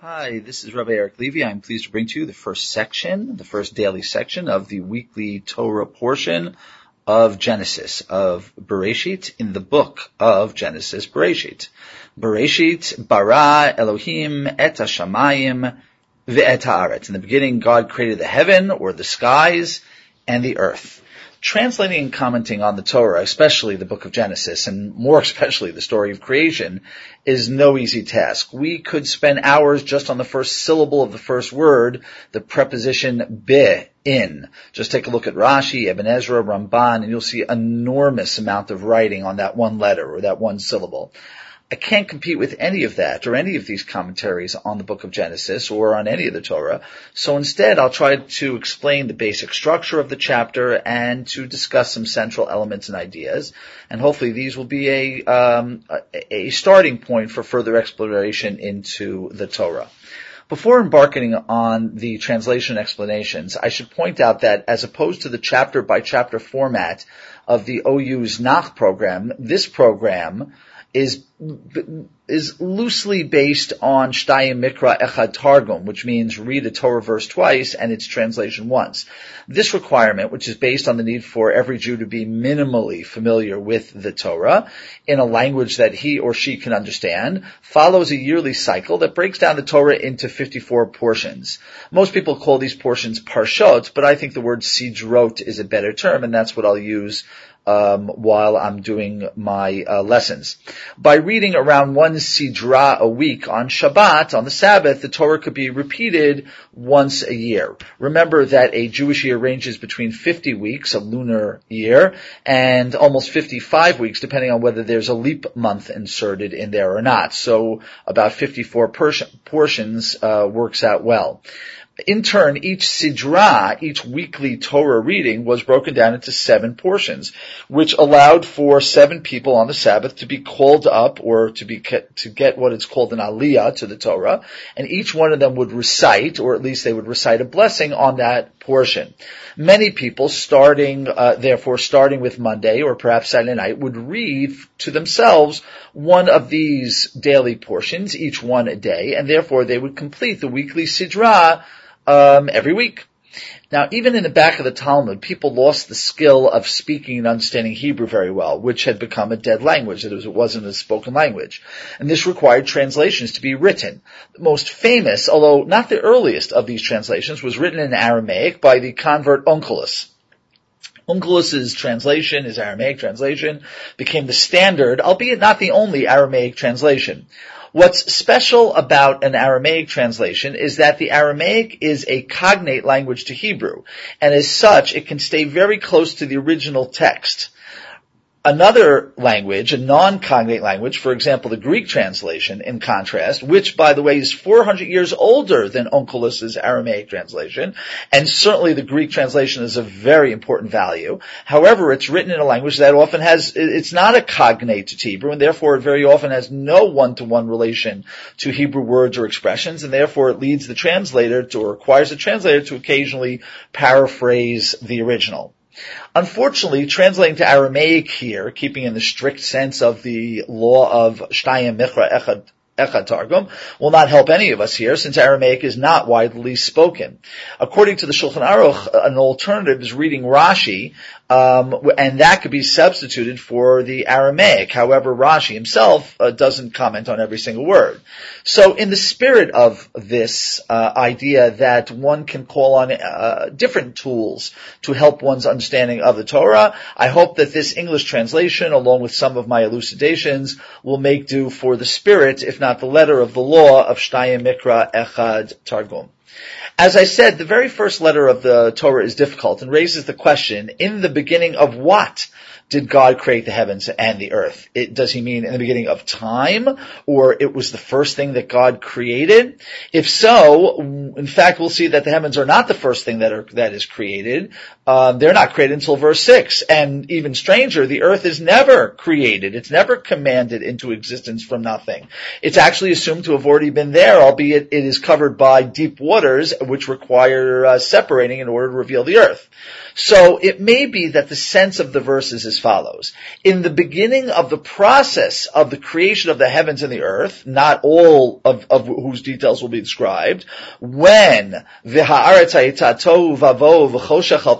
Hi, this is Rabbi Eric Levy. I'm pleased to bring to you the first section, the first daily section of the weekly Torah portion of Genesis, of Bereshit, in the book of Genesis, Bereshit. Bereshit, bara Elohim et hashamayim ve'et haaretz. In the beginning, God created the heaven, or the skies, and the earth translating and commenting on the Torah, especially the book of Genesis, and more especially the story of creation, is no easy task. We could spend hours just on the first syllable of the first word, the preposition be, in. Just take a look at Rashi, Ibn Ezra, Ramban, and you'll see enormous amount of writing on that one letter or that one syllable. I can't compete with any of that or any of these commentaries on the book of Genesis or on any of the Torah. So instead, I'll try to explain the basic structure of the chapter and to discuss some central elements and ideas. And hopefully these will be a, um, a starting point for further exploration into the Torah. Before embarking on the translation explanations, I should point out that as opposed to the chapter by chapter format of the OU's Nach program, this program is is loosely based on Shtayim Mikra Echad Targum, which means read a Torah verse twice and its translation once. This requirement, which is based on the need for every Jew to be minimally familiar with the Torah in a language that he or she can understand, follows a yearly cycle that breaks down the Torah into 54 portions. Most people call these portions parshot, but I think the word sidrot is a better term, and that's what I'll use um, while I'm doing my uh, lessons. By reading around one sidra a week on Shabbat, on the Sabbath, the Torah could be repeated once a year. Remember that a Jewish year ranges between 50 weeks, a lunar year, and almost 55 weeks, depending on whether there's a leap month inserted in there or not. So about 54 portions uh, works out well. In turn, each sidra, each weekly Torah reading was broken down into seven portions, which allowed for seven people on the Sabbath to be called up or to be, to get what is called an aliyah to the Torah, and each one of them would recite, or at least they would recite a blessing on that portion. Many people starting, uh, therefore starting with Monday or perhaps Saturday night would read to themselves one of these daily portions, each one a day, and therefore they would complete the weekly sidra um, every week. Now, even in the back of the Talmud, people lost the skill of speaking and understanding Hebrew very well, which had become a dead language. It, wasn't a spoken language. And this required translations to be written. The most famous, although not the earliest of these translations, was written in Aramaic by the convert Onkelos. Onkelos's translation, his Aramaic translation, became the standard, albeit not the only Aramaic translation. What's special about an Aramaic translation is that the Aramaic is a cognate language to Hebrew, and as such, it can stay very close to the original text another language, a non-cognate language, for example, the Greek translation, in contrast, which, by the way, is 400 years older than Onkelos' Aramaic translation, and certainly the Greek translation is a very important value. However, it's written in a language that often has, it's not a cognate to Hebrew, and therefore it very often has no one-to-one relation to Hebrew words or expressions, and therefore it leads the translator to, or requires the translator to occasionally paraphrase the original. Unfortunately, translating to Aramaic here, keeping in the strict sense of the law of Shtayim Mikra Echad Echad Targum will not help any of us here since Aramaic is not widely spoken. According to the Shulchan Aruch, an alternative is reading Rashi, um, and that could be substituted for the Aramaic. However, Rashi himself uh, doesn't comment on every single word. So, in the spirit of this uh, idea that one can call on uh, different tools to help one's understanding of the Torah, I hope that this English translation, along with some of my elucidations, will make do for the spirit, if not the letter of the law of Shtayim Mikra Echad Targum. As I said, the very first letter of the Torah is difficult and raises the question, in the beginning of what did God create the heavens and the earth? It, does he mean in the beginning of time or it was the first thing that God created? If so, in fact, we'll see that the heavens are not the first thing that are, that is created. Um, they're not created until verse six. And even stranger, the earth is never created. It's never commanded into existence from nothing. It's actually assumed to have already been there, albeit it is covered by deep waters, which require uh, separating in order to reveal the earth. So it may be that the sense of the verses is as follows. In the beginning of the process of the creation of the heavens and the earth, not all of, of whose details will be described, when ha'itatohu vavo v'choshech al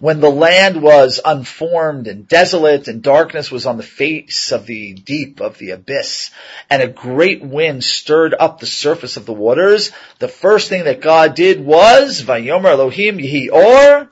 when the land was unformed and desolate and darkness was on the face of the deep, of the abyss, and a great wind stirred up the surface of the waters, the first thing that God did was, Vayomer Elohim Yehi Or,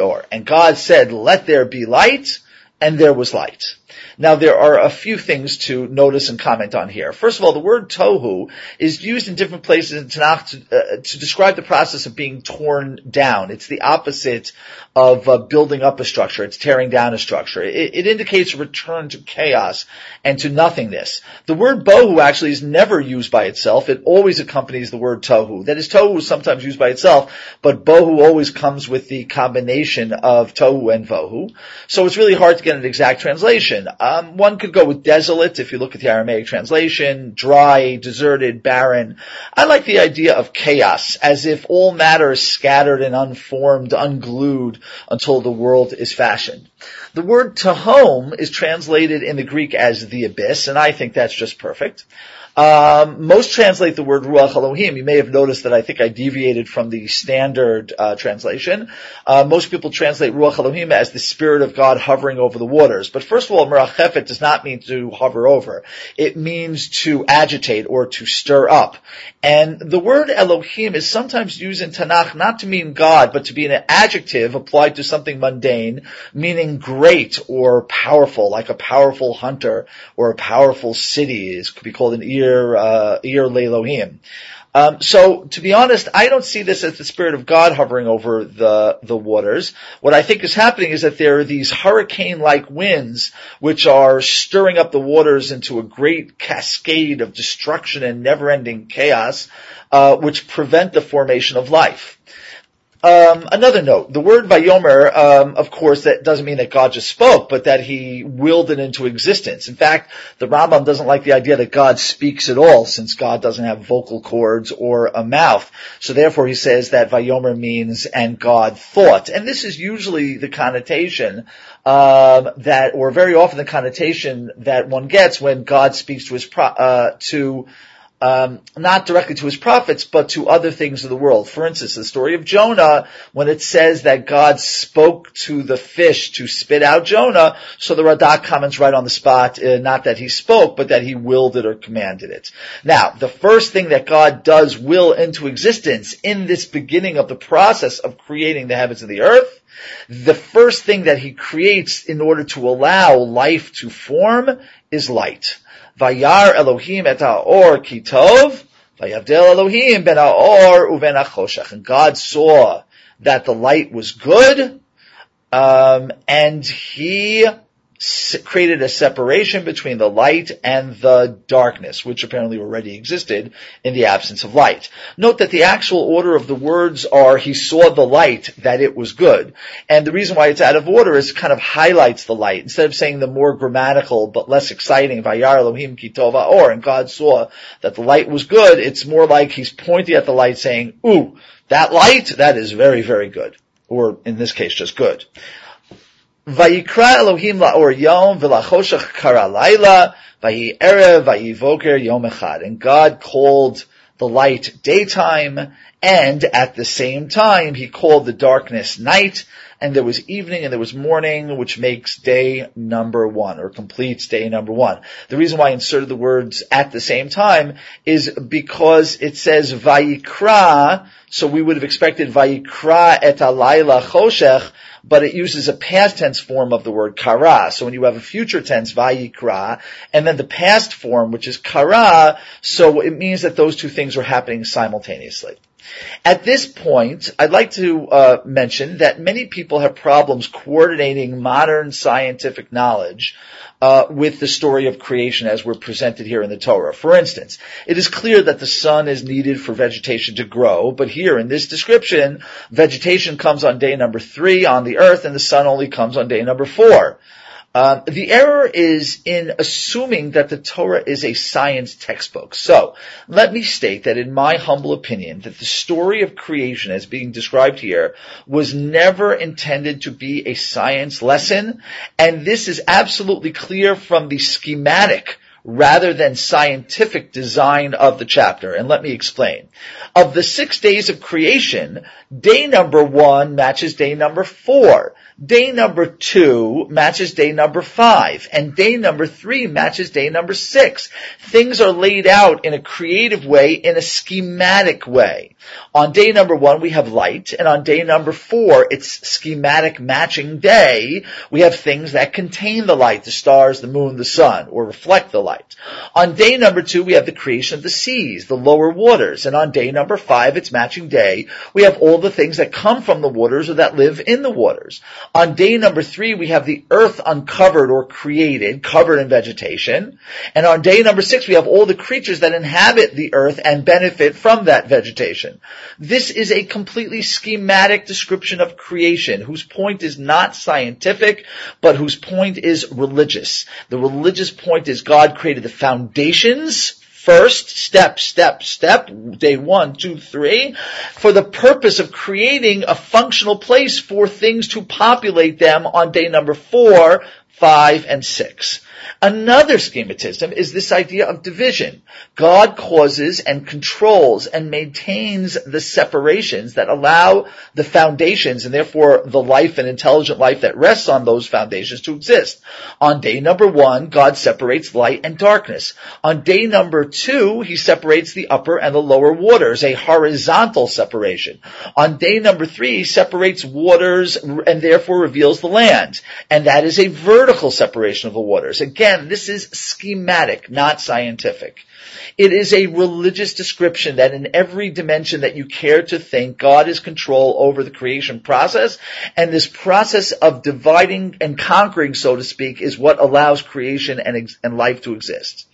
Or. And God said, let there be light, and there was light. Now there are a few things to notice and comment on here. First of all, the word tohu is used in different places in Tanakh to, uh, to describe the process of being torn down. It's the opposite of uh, building up a structure. It's tearing down a structure. It, it, indicates a return to chaos and to nothingness. The word bohu actually is never used by itself. It always accompanies the word tohu. That is, tohu is sometimes used by itself, but bohu always comes with the combination of tohu and vohu. So it's really hard to get an exact translation. Um, one could go with desolate if you look at the Aramaic translation, dry, deserted, barren. I like the idea of chaos, as if all matter is scattered and unformed, unglued until the world is fashioned. The word tehom is translated in the Greek as the abyss, and I think that's just perfect. Um, most translate the word Ruach Elohim. You may have noticed that I think I deviated from the standard uh, translation. Uh, most people translate Ruach Elohim as the Spirit of God hovering over the waters. But first of all, Merachefet does not mean to hover over. It means to agitate or to stir up. And the word Elohim is sometimes used in Tanakh not to mean God, but to be an adjective applied to something mundane, meaning great or powerful, like a powerful hunter or a powerful city. It could be called an ear Ir, uh, Leilohim. Um, so, to be honest, I don't see this as the Spirit of God hovering over the, the waters. What I think is happening is that there are these hurricane-like winds which are stirring up the waters into a great cascade of destruction and never-ending chaos, uh, which prevent the formation of life. Um, another note, the word Vayomer, um, of course, that doesn't mean that God just spoke, but that He willed it into existence. In fact, the Rambam doesn't like the idea that God speaks at all, since God doesn't have vocal cords or a mouth. So therefore, he says that Vayomer means and God thought, and this is usually the connotation um, that, or very often the connotation that one gets when God speaks to his pro- uh, to um, not directly to his prophets, but to other things of the world. For instance, the story of Jonah, when it says that God spoke to the fish to spit out Jonah, so the Radak comments right on the spot, uh, not that he spoke, but that he willed it or commanded it. Now, the first thing that God does will into existence in this beginning of the process of creating the heavens and the earth, the first thing that he creates in order to allow life to form is light. Vayar Elohim et ha'or kitov, vayavdel Elohim ben ha'or uven ha'choshech. And God saw that the light was good, um, and He created a separation between the light and the darkness, which apparently already existed in the absence of light. Note that the actual order of the words are, he saw the light, that it was good. And the reason why it's out of order is kind of highlights the light. Instead of saying the more grammatical but less exciting, Vayar Elohim Kitova or, and God saw that the light was good, it's more like he's pointing at the light saying, ooh, that light, that is very, very good. Or in this case, just good. Vayikra Elohim la'or yom kara laila vayi erev yom echad. And God called the light daytime, and at the same time He called the darkness night, and there was evening and there was morning, which makes day number one, or completes day number one. The reason why I inserted the words at the same time is because it says Vayikra, so we would have expected Vayikra et alayla choshech, but it uses a past tense form of the word kara. So when you have a future tense, vayikra, and then the past form, which is kara, so it means that those two things are happening simultaneously. At this point, I'd like to uh, mention that many people have problems coordinating modern scientific knowledge uh, with the story of creation as we're presented here in the Torah. For instance, it is clear that the sun is needed for vegetation to grow, but here in this description, vegetation comes on day number three on the earth and the sun only comes on day number four. Um, the error is in assuming that the Torah is a science textbook. So, let me state that in my humble opinion, that the story of creation as being described here was never intended to be a science lesson, and this is absolutely clear from the schematic rather than scientific design of the chapter. And let me explain. Of the six days of creation, day number one matches day number four. Day number two matches day number five, and day number three matches day number six. Things are laid out in a creative way, in a schematic way. On day number one, we have light, and on day number four, it's schematic matching day. We have things that contain the light, the stars, the moon, the sun, or reflect the light. On day number two, we have the creation of the seas, the lower waters, and on day number five, it's matching day. We have all the things that come from the waters or that live in the waters. On day number three, we have the earth uncovered or created, covered in vegetation. And on day number six, we have all the creatures that inhabit the earth and benefit from that vegetation. This is a completely schematic description of creation whose point is not scientific, but whose point is religious. The religious point is God created the foundations. First, step, step, step, day one, two, three, for the purpose of creating a functional place for things to populate them on day number four, five, and six. Another schematism is this idea of division. God causes and controls and maintains the separations that allow the foundations and therefore the life and intelligent life that rests on those foundations to exist. On day number one, God separates light and darkness. On day number two, he separates the upper and the lower waters, a horizontal separation. On day number three, he separates waters and therefore reveals the land. And that is a vertical separation of the waters. Again, this is schematic, not scientific. It is a religious description that in every dimension that you care to think, God is control over the creation process, and this process of dividing and conquering, so to speak, is what allows creation and, and life to exist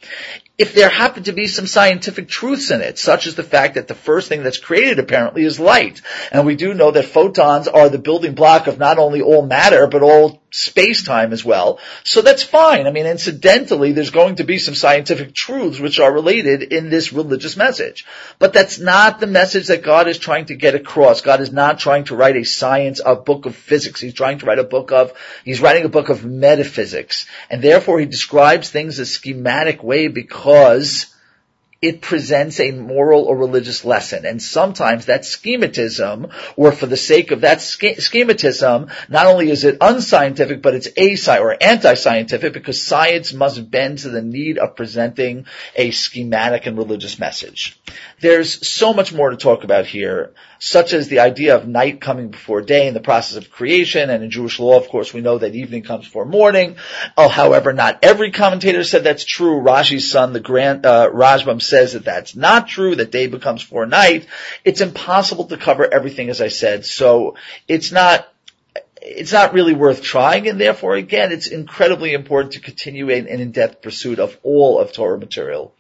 if there happen to be some scientific truths in it, such as the fact that the first thing that's created apparently is light. And we do know that photons are the building block of not only all matter, but all space-time as well. So that's fine. I mean, incidentally, there's going to be some scientific truths which are related in this religious message. But that's not the message that God is trying to get across. God is not trying to write a science, a book of physics. He's trying to write a book of, he's writing a book of metaphysics. And therefore he describes things a schematic way because because it presents a moral or religious lesson. And sometimes that schematism, or for the sake of that schematism, not only is it unscientific, but it's asci or anti-scientific because science must bend to the need of presenting a schematic and religious message. There's so much more to talk about here such as the idea of night coming before day in the process of creation. And in Jewish law, of course, we know that evening comes before morning. Oh, however, not every commentator said that's true. Rashi's son, the grand, uh, Rashbam says that that's not true, that day becomes for night. It's impossible to cover everything, as I said. So it's not, it's not really worth trying, and therefore, again, it's incredibly important to continue an in-depth pursuit of all of Torah material.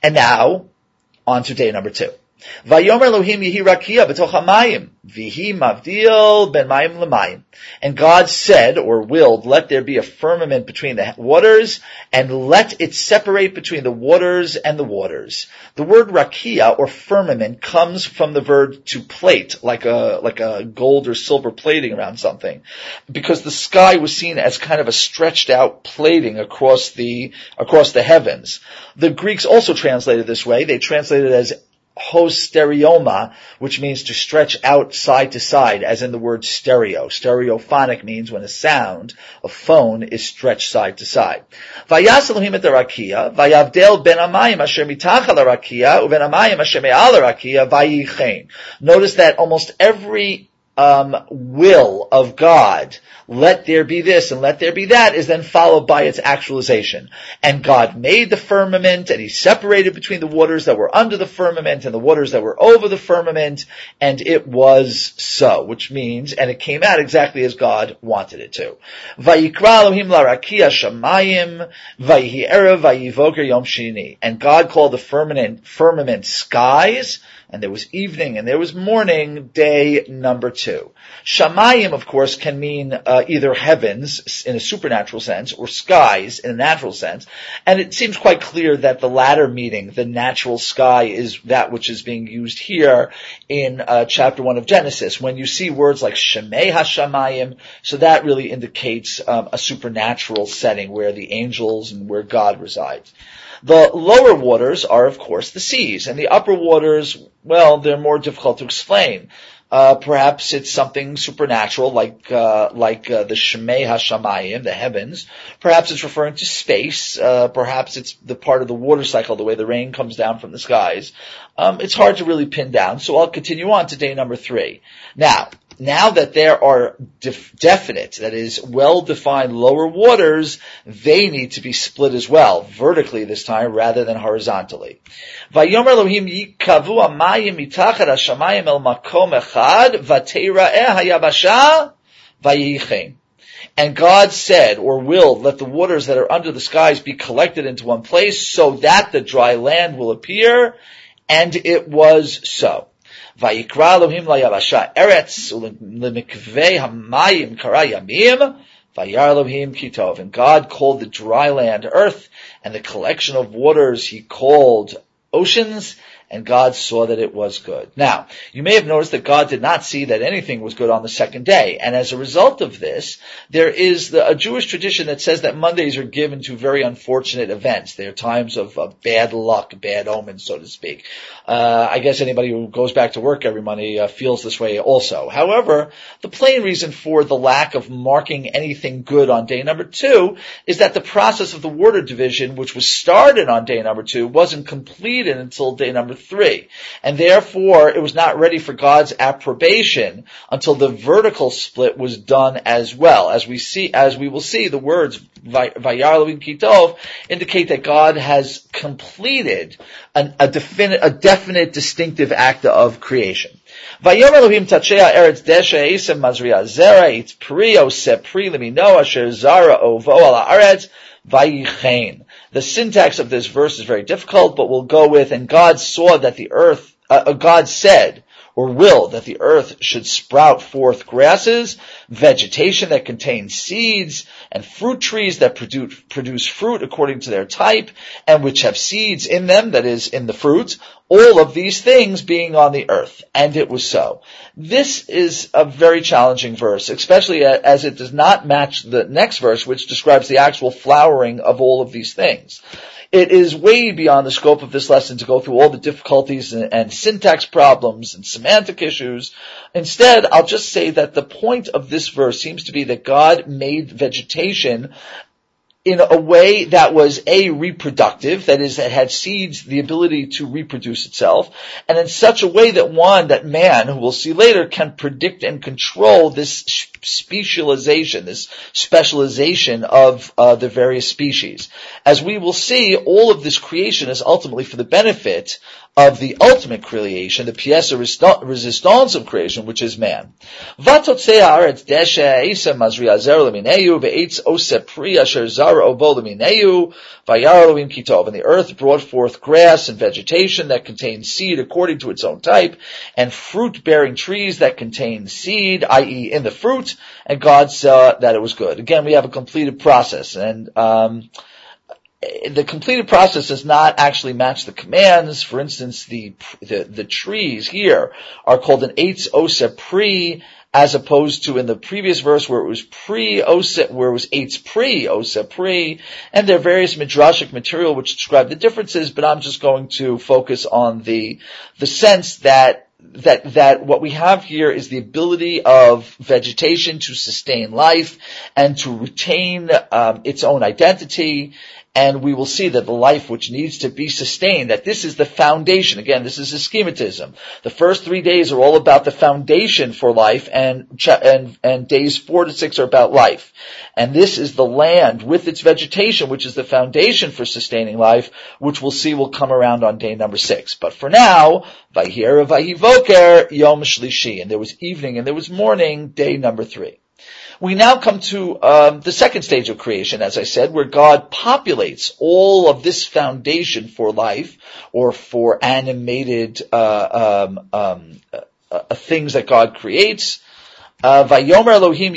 And now, on to day number two. Vayomer Elohim Yehi Rakia b'toch hamayim, v'hi mavdil ben mayim l'mayim. And God said, or willed, let there be a firmament between the waters, and let it separate between the waters and the waters. The word rakia, or firmament, comes from the verb to plate, like a, like a gold or silver plating around something. Because the sky was seen as kind of a stretched out plating across the, across the heavens. The Greeks also translated this way. They translated it as hosterioma, which means to stretch out side to side, as in the word stereo. Stereophonic means when a sound, a phone, is stretched side to side. Vayas Elohim et rakia, vayavdel ben amayim asher mitachal rakia, uven amayim asher me'al rakia, vayichein. Notice that almost every um, will of God, let there be this and let there be that, is then followed by its actualization. And God made the firmament, and He separated between the waters that were under the firmament and the waters that were over the firmament, and it was so, which means, and it came out exactly as God wanted it to. And God called the firmament, firmament skies, and there was evening and there was morning, day number two Shamayim, of course, can mean uh, either heavens in a supernatural sense or skies in a natural sense, and it seems quite clear that the latter meaning, the natural sky, is that which is being used here in uh, chapter one of Genesis. When you see words like Shemei Hashamayim, so that really indicates um, a supernatural setting where the angels and where God resides. The lower waters are, of course, the seas, and the upper waters, well, they're more difficult to explain. Uh, perhaps it's something supernatural, like uh, like uh, the Shemei Hashamayim, the heavens. Perhaps it's referring to space. Uh, perhaps it's the part of the water cycle, the way the rain comes down from the skies. Um, it's hard to really pin down. So I'll continue on to day number three. Now, now that there are def- definite, that is well-defined lower waters, they need to be split as well, vertically this time rather than horizontally. And God said, or will, let the waters that are under the skies be collected into one place so that the dry land will appear, and it was so. Vayikra Elohim layavasha eretz u'lemikvei hamayim kara yamim. Vayar Elohim kitov. And God called the dry land earth, and the collection of waters he called oceans, and God saw that it was good. Now, you may have noticed that God did not see that anything was good on the second day, and as a result of this, there is the, a Jewish tradition that says that Mondays are given to very unfortunate events. They are times of, of bad luck, bad omens, so to speak. Uh, I guess anybody who goes back to work every Monday uh, feels this way also. However, the plain reason for the lack of marking anything good on day number two is that the process of the water division, which was started on day number two, wasn't completed until day number three. And therefore, it was not ready for God's approbation until the vertical split was done as well. As we see, as we will see, the words Vayar Kitov indicate that God has completed an, a definite, a definite distinctive act of creation. Vayom Elohim tachea eretz desha esem mazria zera it's pri ose pri lemino asher zara ovo ala aretz vayichein. The syntax of this verse is very difficult, but we'll go with, and God saw that the earth, uh, uh God said, or will that the earth should sprout forth grasses, vegetation that contains seeds, and fruit trees that produce, produce fruit according to their type, and which have seeds in them, that is, in the fruits, all of these things being on the earth. And it was so. This is a very challenging verse, especially as it does not match the next verse, which describes the actual flowering of all of these things. It is way beyond the scope of this lesson to go through all the difficulties and, and, syntax problems and semantic issues. Instead, I'll just say that the point of this verse seems to be that God made vegetation in a way that was a reproductive, that is, that had seeds, the ability to reproduce itself, and in such a way that one, that man, who we'll see later, can predict and control this specialization, this specialization of uh, the various species. As we will see, all of this creation is ultimately for the benefit of the ultimate creation, the pièce resistance of creation, which is man. And the earth brought forth grass and vegetation that contained seed according to its own type, and fruit-bearing trees that contained seed, i.e. in the fruit, and God saw that it was good. Again, we have a completed process, and um, the completed process does not actually match the commands. For instance, the, the, the trees here are called an eitz osa pre, as opposed to in the previous verse where it was pre osa, where it was eitz pre osa pre, and there are various midrashic material which describe the differences, but I'm just going to focus on the, the sense that that that what we have here is the ability of vegetation to sustain life and to retain um, its own identity and we will see that the life which needs to be sustained, that this is the foundation. Again, this is a schematism. The first three days are all about the foundation for life, and, and, and days four to six are about life. And this is the land with its vegetation, which is the foundation for sustaining life, which we'll see will come around on day number six. But for now, Vayhir Vayivoker Yom Shlishi, and there was evening and there was morning, day number three. We now come to um, the second stage of creation, as I said, where God populates all of this foundation for life or for animated uh, um, um, uh, uh, things that God creates Uh, Vayomer Elohim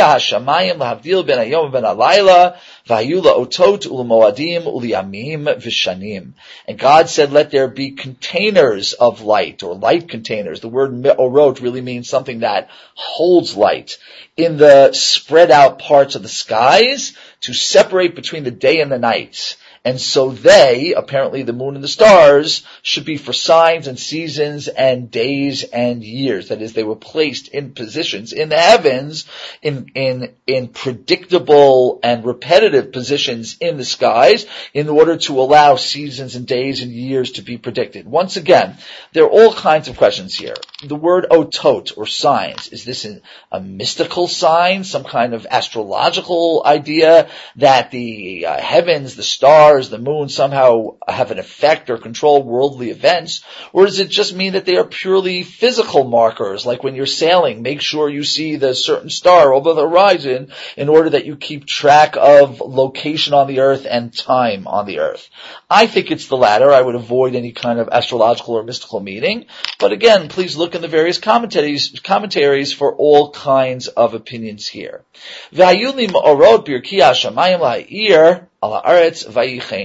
Hashamayim Lahavdil Ben Ben Alayla Vayula Otot Ulamoadim Uliamim Vishanim. And God said, let there be containers of light, or light containers. The word Me'orot really means something that holds light in the spread out parts of the skies to separate between the day and the night. And so they, apparently the moon and the stars, should be for signs and seasons and days and years. That is, they were placed in positions in the heavens, in, in, in predictable and repetitive positions in the skies in order to allow seasons and days and years to be predicted. Once again, there are all kinds of questions here. The word otot, or signs, is this a mystical sign, some kind of astrological idea that the uh, heavens, the stars, stars, the moon somehow have an effect or control worldly events? Or does it just mean that they are purely physical markers, like when you're sailing, make sure you see the certain star over the horizon in order that you keep track of location on the earth and time on the earth? I think it's the latter. I would avoid any kind of astrological or mystical meaning. But again, please look in the various commentaries, commentaries for all kinds of opinions here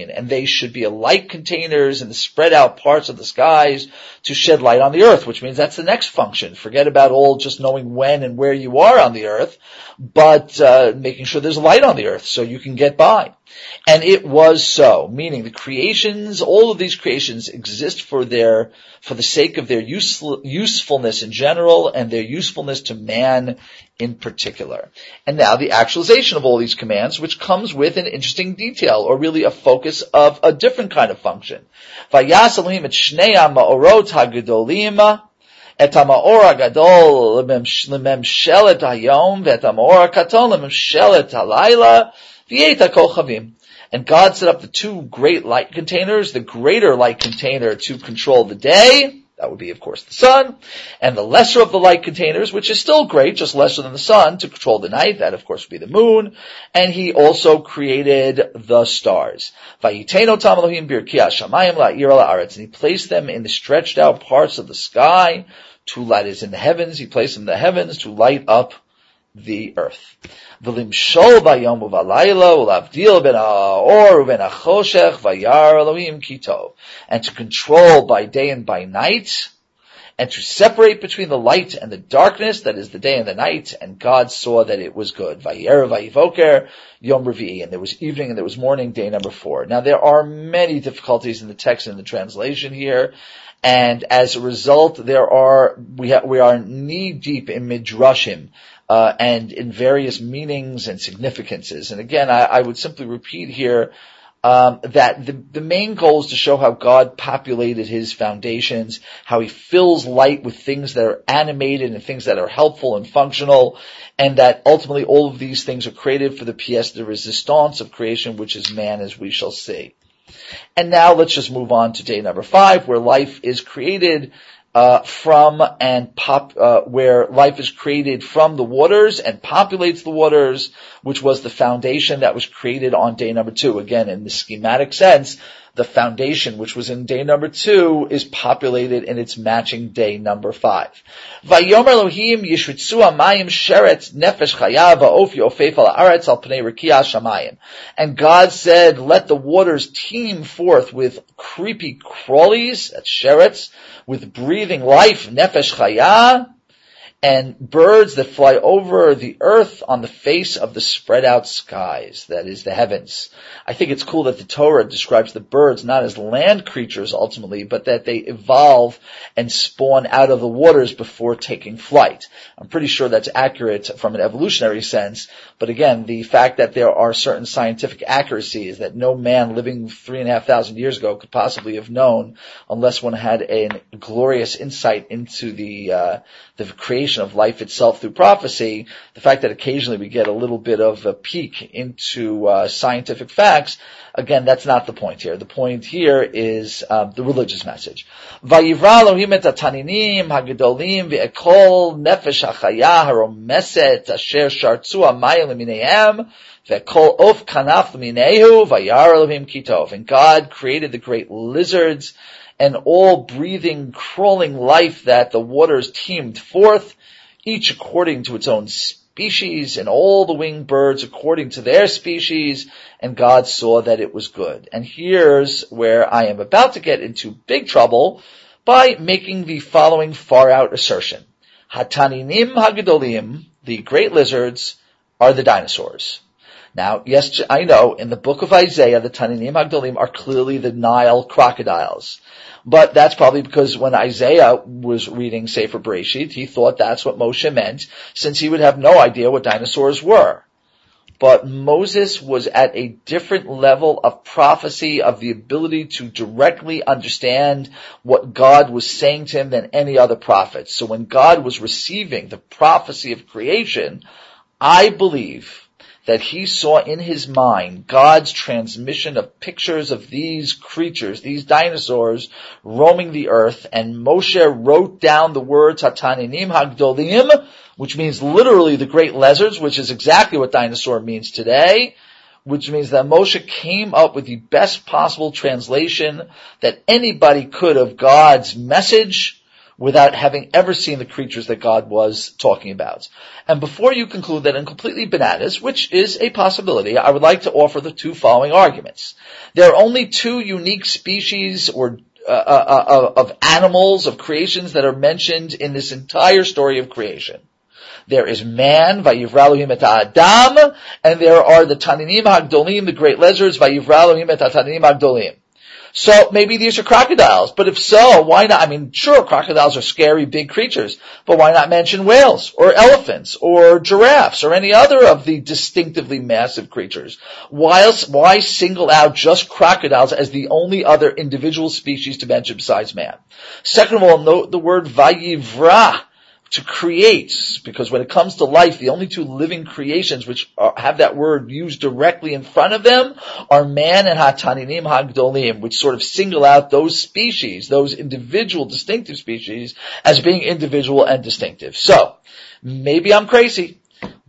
and they should be light containers in the spread out parts of the skies to shed light on the earth, which means that's the next function. Forget about all just knowing when and where you are on the earth, but uh, making sure there's light on the earth so you can get by. And it was so, meaning the creations, all of these creations exist for their, for the sake of their usefulness in general and their usefulness to man in particular. And now the actualization of all these commands, which comes with an interesting detail, or really a focus of a different kind of function and God set up the two great light containers, the greater light container to control the day, that would be of course the sun, and the lesser of the light containers, which is still great, just lesser than the sun, to control the night, that of course would be the moon, and he also created the stars. And he placed them in the stretched out parts of the sky, to light is in the heavens, he placed them in the heavens to light up the earth. And to control by day and by night, and to separate between the light and the darkness, that is the day and the night, and God saw that it was good. And there was evening and there was morning, day number four. Now there are many difficulties in the text and the translation here, and as a result, there are we ha- we are knee deep in midrashim uh, and in various meanings and significances. And again, I, I would simply repeat here um, that the, the main goal is to show how God populated His foundations, how He fills light with things that are animated and things that are helpful and functional, and that ultimately all of these things are created for the pièce de résistance of creation, which is man, as we shall see. And now let's just move on to day number five, where life is created uh, from and pop, uh, where life is created from the waters and populates the waters, which was the foundation that was created on day number two. Again, in the schematic sense, the foundation, which was in day number two, is populated in its matching day number five. Vayomer nefesh. And God said, let the waters teem forth with creepy crawlies, that's sherets, with breathing life, nefesh chaya, and birds that fly over the earth on the face of the spread out skies, that is the heavens. I think it's cool that the Torah describes the birds not as land creatures ultimately, but that they evolve and spawn out of the waters before taking flight. I'm pretty sure that's accurate from an evolutionary sense, but again, the fact that there are certain scientific accuracies that no man living three and a half thousand years ago could possibly have known unless one had a glorious insight into the, uh, the creation of life itself through prophecy, the fact that occasionally we get a little bit of a peek into uh, scientific facts, again, that's not the point here. The point here is um, the religious message. Ve'ekol haromeset of vayar. And God created the great lizards and all breathing, crawling life that the waters teemed forth, each according to its own species, and all the winged birds according to their species, and God saw that it was good. And here's where I am about to get into big trouble by making the following far out assertion. Hataninim hagadolim, the great lizards, are the dinosaurs. Now, yes, I know in the book of Isaiah, the Taninim Hagdolim are clearly the Nile crocodiles. But that's probably because when Isaiah was reading Sefer Bereshit, he thought that's what Moshe meant, since he would have no idea what dinosaurs were. But Moses was at a different level of prophecy, of the ability to directly understand what God was saying to him than any other prophet. So when God was receiving the prophecy of creation, I believe that he saw in his mind God's transmission of pictures of these creatures, these dinosaurs roaming the earth, and Moshe wrote down the words Hataninim Hagdolim, which means literally the great lizards, which is exactly what dinosaur means today, which means that Moshe came up with the best possible translation that anybody could of God's message, without having ever seen the creatures that God was talking about. And before you conclude that I'm completely bananas, which is a possibility, I would like to offer the two following arguments. There are only two unique species or uh, uh, uh, of animals, of creations that are mentioned in this entire story of creation. There is man, Vayivralohim et Adam, and there are the Taninim Hagdolim, the great lizards, Vayivralohim et Taninim Hagdolim. So maybe these are crocodiles, but if so, why not? I mean, sure, crocodiles are scary big creatures, but why not mention whales or elephants or giraffes or any other of the distinctively massive creatures? Why, else, why single out just crocodiles as the only other individual species to mention besides man? Second of all, note the word vayivra to create, because when it comes to life, the only two living creations which are, have that word used directly in front of them are man and hataninim hagdolim, which sort of single out those species, those individual distinctive species, as being individual and distinctive. So, maybe I'm crazy.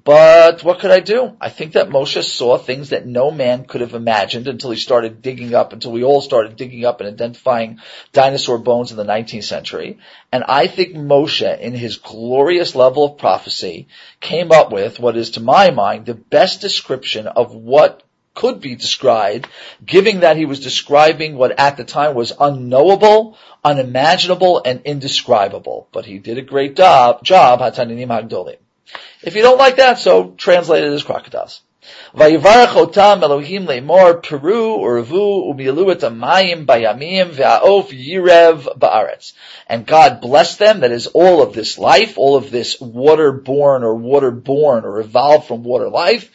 But what could I do? I think that Moshe saw things that no man could have imagined until he started digging up, until we all started digging up and identifying dinosaur bones in the 19th century. And I think Moshe, in his glorious level of prophecy, came up with what is to my mind the best description of what could be described, given that he was describing what at the time was unknowable, unimaginable, and indescribable. But he did a great job, job, Hataninim Hagdolim. If you don't like that, so translate it as crocodiles. Otam Elohim lemor peru urvu umilu et amayim bayamim ve'aof yirev ba'aretz. And God blessed them, that is all of this life, all of this water-born or water-born or evolved from water life,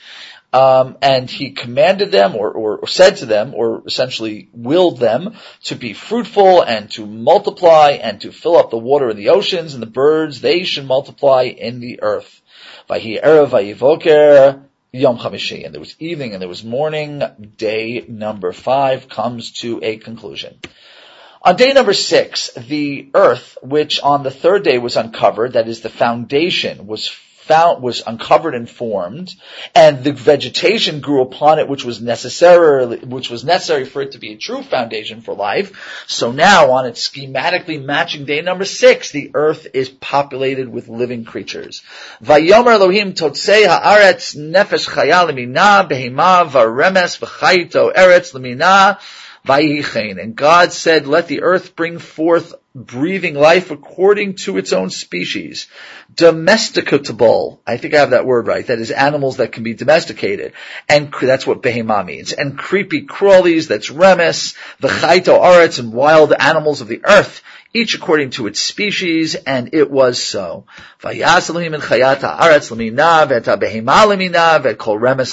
um, and he commanded them or, or, said to them or essentially willed them to be fruitful and to multiply and to fill up the water in the oceans and the birds, they should multiply in the earth. Vahi Vayivoker Yom Chamishi. And there was evening and there was morning. Day number five comes to a conclusion. On day number six, the earth, which on the third day was uncovered, that is the foundation, was found, was uncovered and formed, and the vegetation grew upon it, which was necessarily, which was necessary for it to be a true foundation for life. So now, on its schematically matching day number six, the earth is populated with living creatures. Vayomer Elohim totzei haaretz nefesh chaya lemina behema varemes v'chayito eretz lemina and God said, let the earth bring forth breathing life according to its own species. Domesticable. I think I have that word right. That is animals that can be domesticated. And that's what behema means. And creepy crawlies, that's remes, the chaito aretz, and wild animals of the earth, each according to its species, and it was so. And chayata remes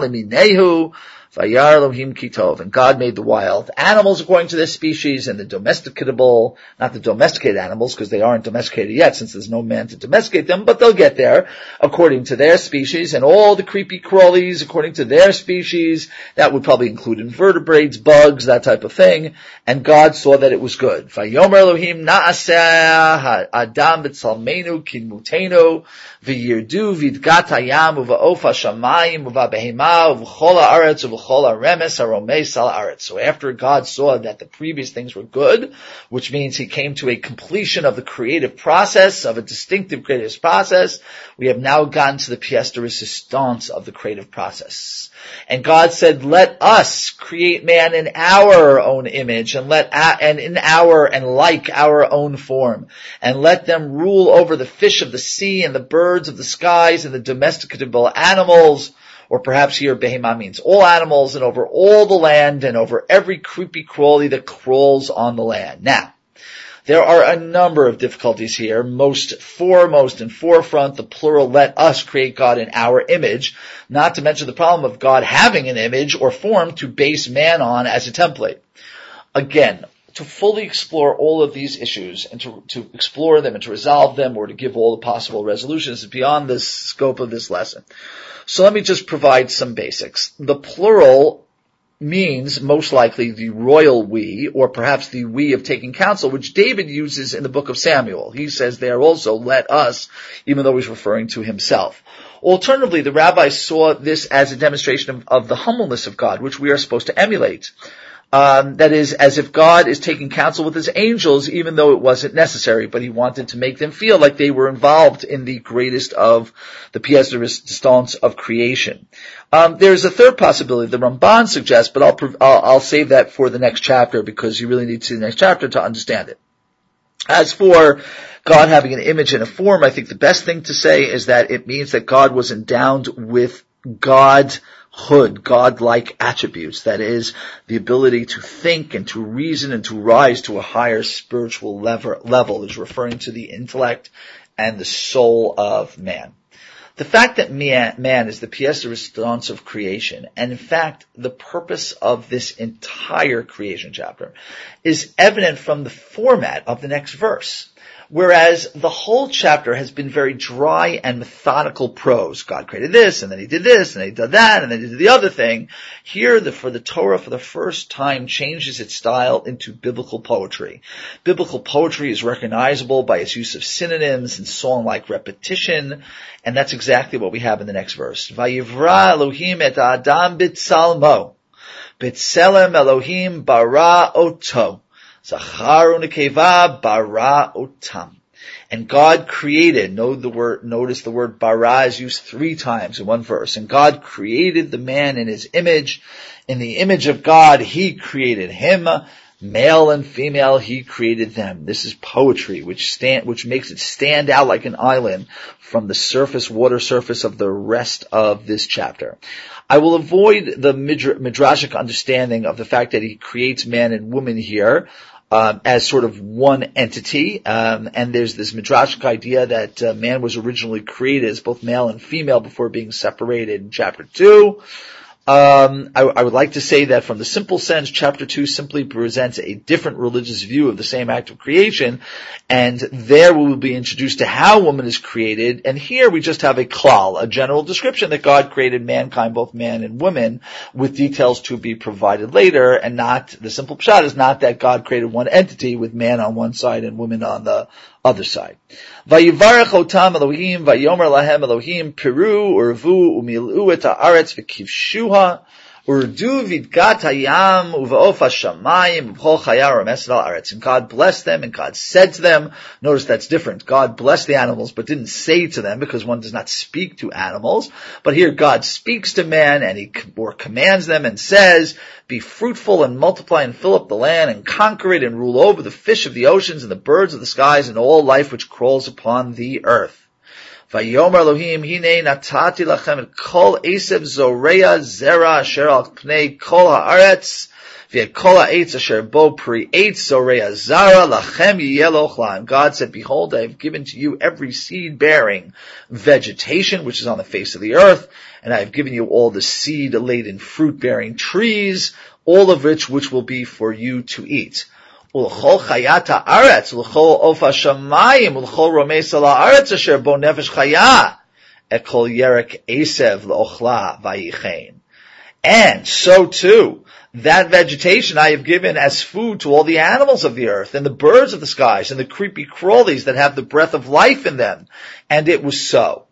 leminehu, Vayar Elohim Kitov, and God made the wild animals according to their species, and the domesticable, not the domesticated animals, because they aren't domesticated yet, since there's no man to domesticate them, but they'll get there, according to their species, and all the creepy crawlies according to their species. That would probably include invertebrates, bugs, that type of thing. And God saw that it was good. Vayomer Elohim Naaseh Adam B'Tzalmenu Kinmutenu V'yirdu V'dgat Hayam Shamayim Uva'behema Uv'chol HaAretz Uv'chol So after God saw that the previous things were good, which means He came to a completion of the creative process, of a distinctive creative process, we have now gotten to the pièce de résistance of the creative process. And God said, let us create man in our own image and let, and in our and like our own form and let them rule over the fish of the sea and the birds of the skies and the domesticable animals or perhaps here behemah means all animals and over all the land and over every creepy crawly that crawls on the land. Now, there are a number of difficulties here. Most foremost and forefront, the plural, let us create God in our image, not to mention the problem of God having an image or form to base man on as a template. Again, to fully explore all of these issues and to, to explore them and to resolve them or to give all the possible resolutions is beyond the scope of this lesson. So let me just provide some basics. The plural means most likely the royal we, or perhaps the we of taking counsel, which David uses in the book of Samuel. He says there also, let us, even though he's referring to himself. Alternatively, the rabbis saw this as a demonstration of, of the humbleness of God, which we are supposed to emulate. Um, that is, as if God is taking counsel with his angels, even though it wasn't necessary, but he wanted to make them feel like they were involved in the greatest of the pièces de résistance of creation. Um, there's a third possibility the Ramban suggests, but I'll, I'll, I'll save that for the next chapter because you really need to see the next chapter to understand it. As for God having an image and a form, I think the best thing to say is that it means that God was endowed with God hood, God-like attributes. That is, the ability to think and to reason and to rise to a higher spiritual level, level is referring to the intellect and the soul of man. The fact that man is the pièce de résistance of creation, and in fact, the purpose of this entire creation chapter, is evident from the format of the next verse. Whereas the whole chapter has been very dry and methodical prose. God created this, and then he did this, and he did that, and then he did the other thing. Here, the, for the Torah, for the first time, changes its style into biblical poetry. Biblical poetry is recognizable by its use of synonyms and song-like repetition, and that's exactly what we have in the next verse. Vayivra Elohim et Adam bitsalmo. Bitselem Elohim bara oto. Zachar unekeva bara otam. And God created, note the word, notice the word bara is used three times in one verse. And God created the man in his image. In the image of God, he created him. Male and female, he created them. This is poetry, which stand, which makes it stand out like an island from the surface, water surface of the rest of this chapter. I will avoid the midrashic understanding of the fact that he creates man and woman here um, as sort of one entity. Um, and there's this midrashic idea that uh, man was originally created as both male and female before being separated in chapter two. Um, I, I, would like to say that from the simple sense, chapter two simply presents a different religious view of the same act of creation, and there we will be introduced to how woman is created, and here we just have a klal, a general description that God created mankind, both man and woman, with details to be provided later, and not, the simple pshat is not that God created one entity with man on one side and women on the other side. Vayivarech otam Elohim, vayomer lahem Elohim, Peru, urvu, umilu et haaretz v'kivshuha, Urdu vidgat hayam uvaof hashamayim v'chol chaya remes al aretz. And God blessed them, and God said to them. Notice that's different. God blessed the animals, but didn't say to them because one does not speak to animals. But here God speaks to man, and He or commands them and says, "Be fruitful and multiply and fill up the land and conquer it and rule over the fish of the oceans and the birds of the skies and all life which crawls upon the earth." Vayomer Elohim, hine natati lachem et kol esev zoreya zera asher al pnei kol haaretz, God said, behold, I have given to you every seed bearing vegetation, which is on the face of the earth, and I have given you all the seed laden fruit bearing trees, all of which which will be for you to eat. Ulchol chayat ha'aretz, ulchol of hashamayim, ulchol romes al ha'aretz asher bo nefesh chaya, ekol yerek esev le'ochla vayichein. And so too, that vegetation I have given as food to all the animals of the earth and the birds of the skies and the creepy crawlies that have the breath of life in them. And it was so.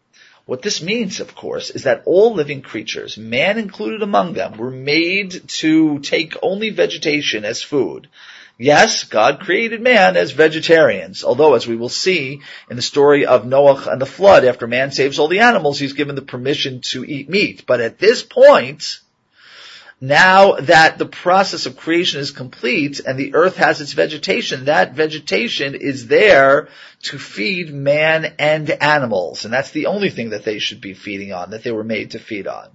What this means, of course, is that all living creatures, man included among them, were made to take only vegetation as food Yes, God created man as vegetarians, although as we will see in the story of Noah and the flood, after man saves all the animals, he's given the permission to eat meat. But at this point, now that the process of creation is complete and the earth has its vegetation, that vegetation is there to feed man and animals. And that's the only thing that they should be feeding on, that they were made to feed on.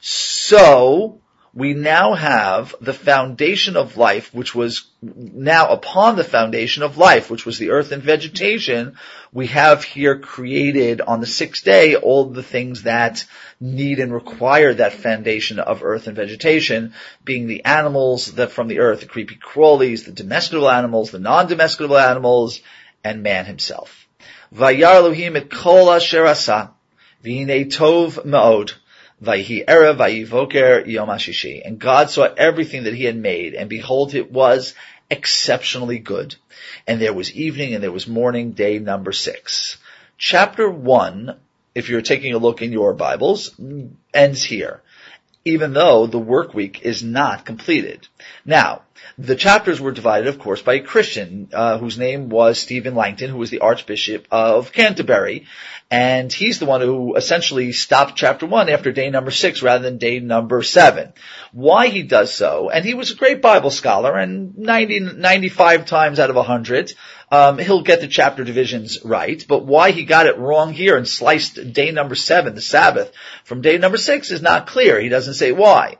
So, we now have the foundation of life, which was now upon the foundation of life, which was the earth and vegetation, we have here created on the sixth day all the things that need and require that foundation of earth and vegetation, being the animals that from the earth, the creepy crawlies, the domesticable animals, the non-domesticable animals, and man himself. Vayar Elohim et kol asher asa, tov ma'od, Vayhi. And God saw everything that he had made, and behold, it was exceptionally good. And there was evening and there was morning, day number six. Chapter one, if you're taking a look in your Bibles, ends here even though the work week is not completed. Now, the chapters were divided, of course, by a Christian uh, whose name was Stephen Langton, who was the Archbishop of Canterbury, and he's the one who essentially stopped chapter one after day number six rather than day number seven. Why he does so, and he was a great Bible scholar, and 90, 95 times out of 100, um, he'll get the chapter divisions right, but why he got it wrong here and sliced day number seven, the Sabbath, from day number six is not clear. He doesn't say why.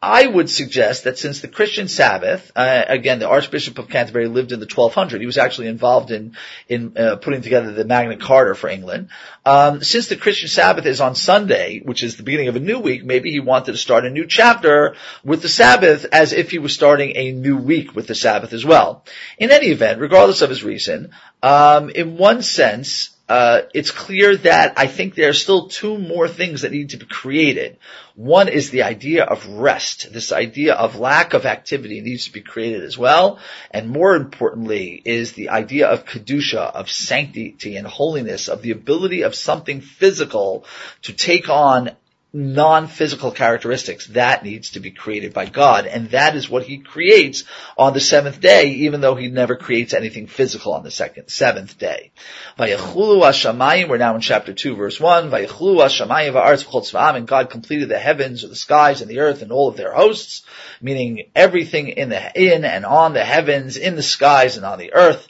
I would suggest that since the Christian Sabbath, uh, again, the Archbishop of Canterbury lived in the 1200. He was actually involved in in uh, putting together the Magna Carta for England. Um, since the Christian Sabbath is on Sunday, which is the beginning of a new week, maybe he wanted to start a new chapter with the Sabbath as if he was starting a new week with the Sabbath as well. In any event, regardless of his reason, um, in one sense, uh, it's clear that I think there are still two more things that need to be created. One is the idea of rest. This idea of lack of activity needs to be created as well. And more importantly is the idea of kedusha, of sanctity and holiness, of the ability of something physical to take on non-physical characteristics. That needs to be created by God. And that is what He creates on the seventh day, even though He never creates anything physical on the second, seventh day. We're now in chapter 2 verse 1. Vayachulu Hashamayim va'aretz v'chol and God completed the heavens or the skies and the earth and all of their hosts, meaning everything in the, in and on the heavens, in the skies and on the earth.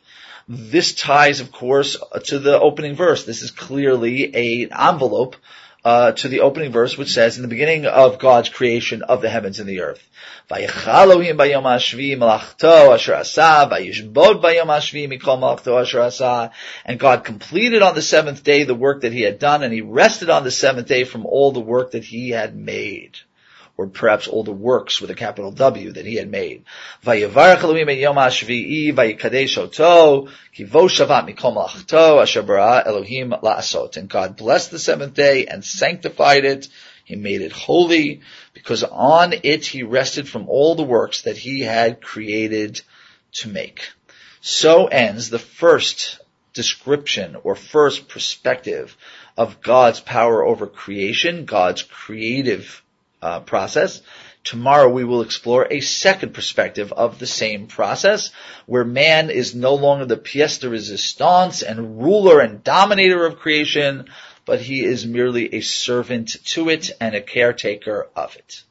This ties, of course, to the opening verse. This is clearly an envelope uh, to the opening verse, which says, in the beginning of God's creation of the heavens and the earth. And God completed on the seventh day the work that he had done, and he rested on the seventh day from all the work that he had made or perhaps all the works with a capital W that he had made. And God blessed the seventh day and sanctified it. He made it holy because on it he rested from all the works that he had created to make. So ends the first description or first perspective of God's power over creation, God's creative uh, process. Tomorrow we will explore a second perspective of the same process, where man is no longer the pièce de résistance and ruler and dominator of creation, but he is merely a servant to it and a caretaker of it.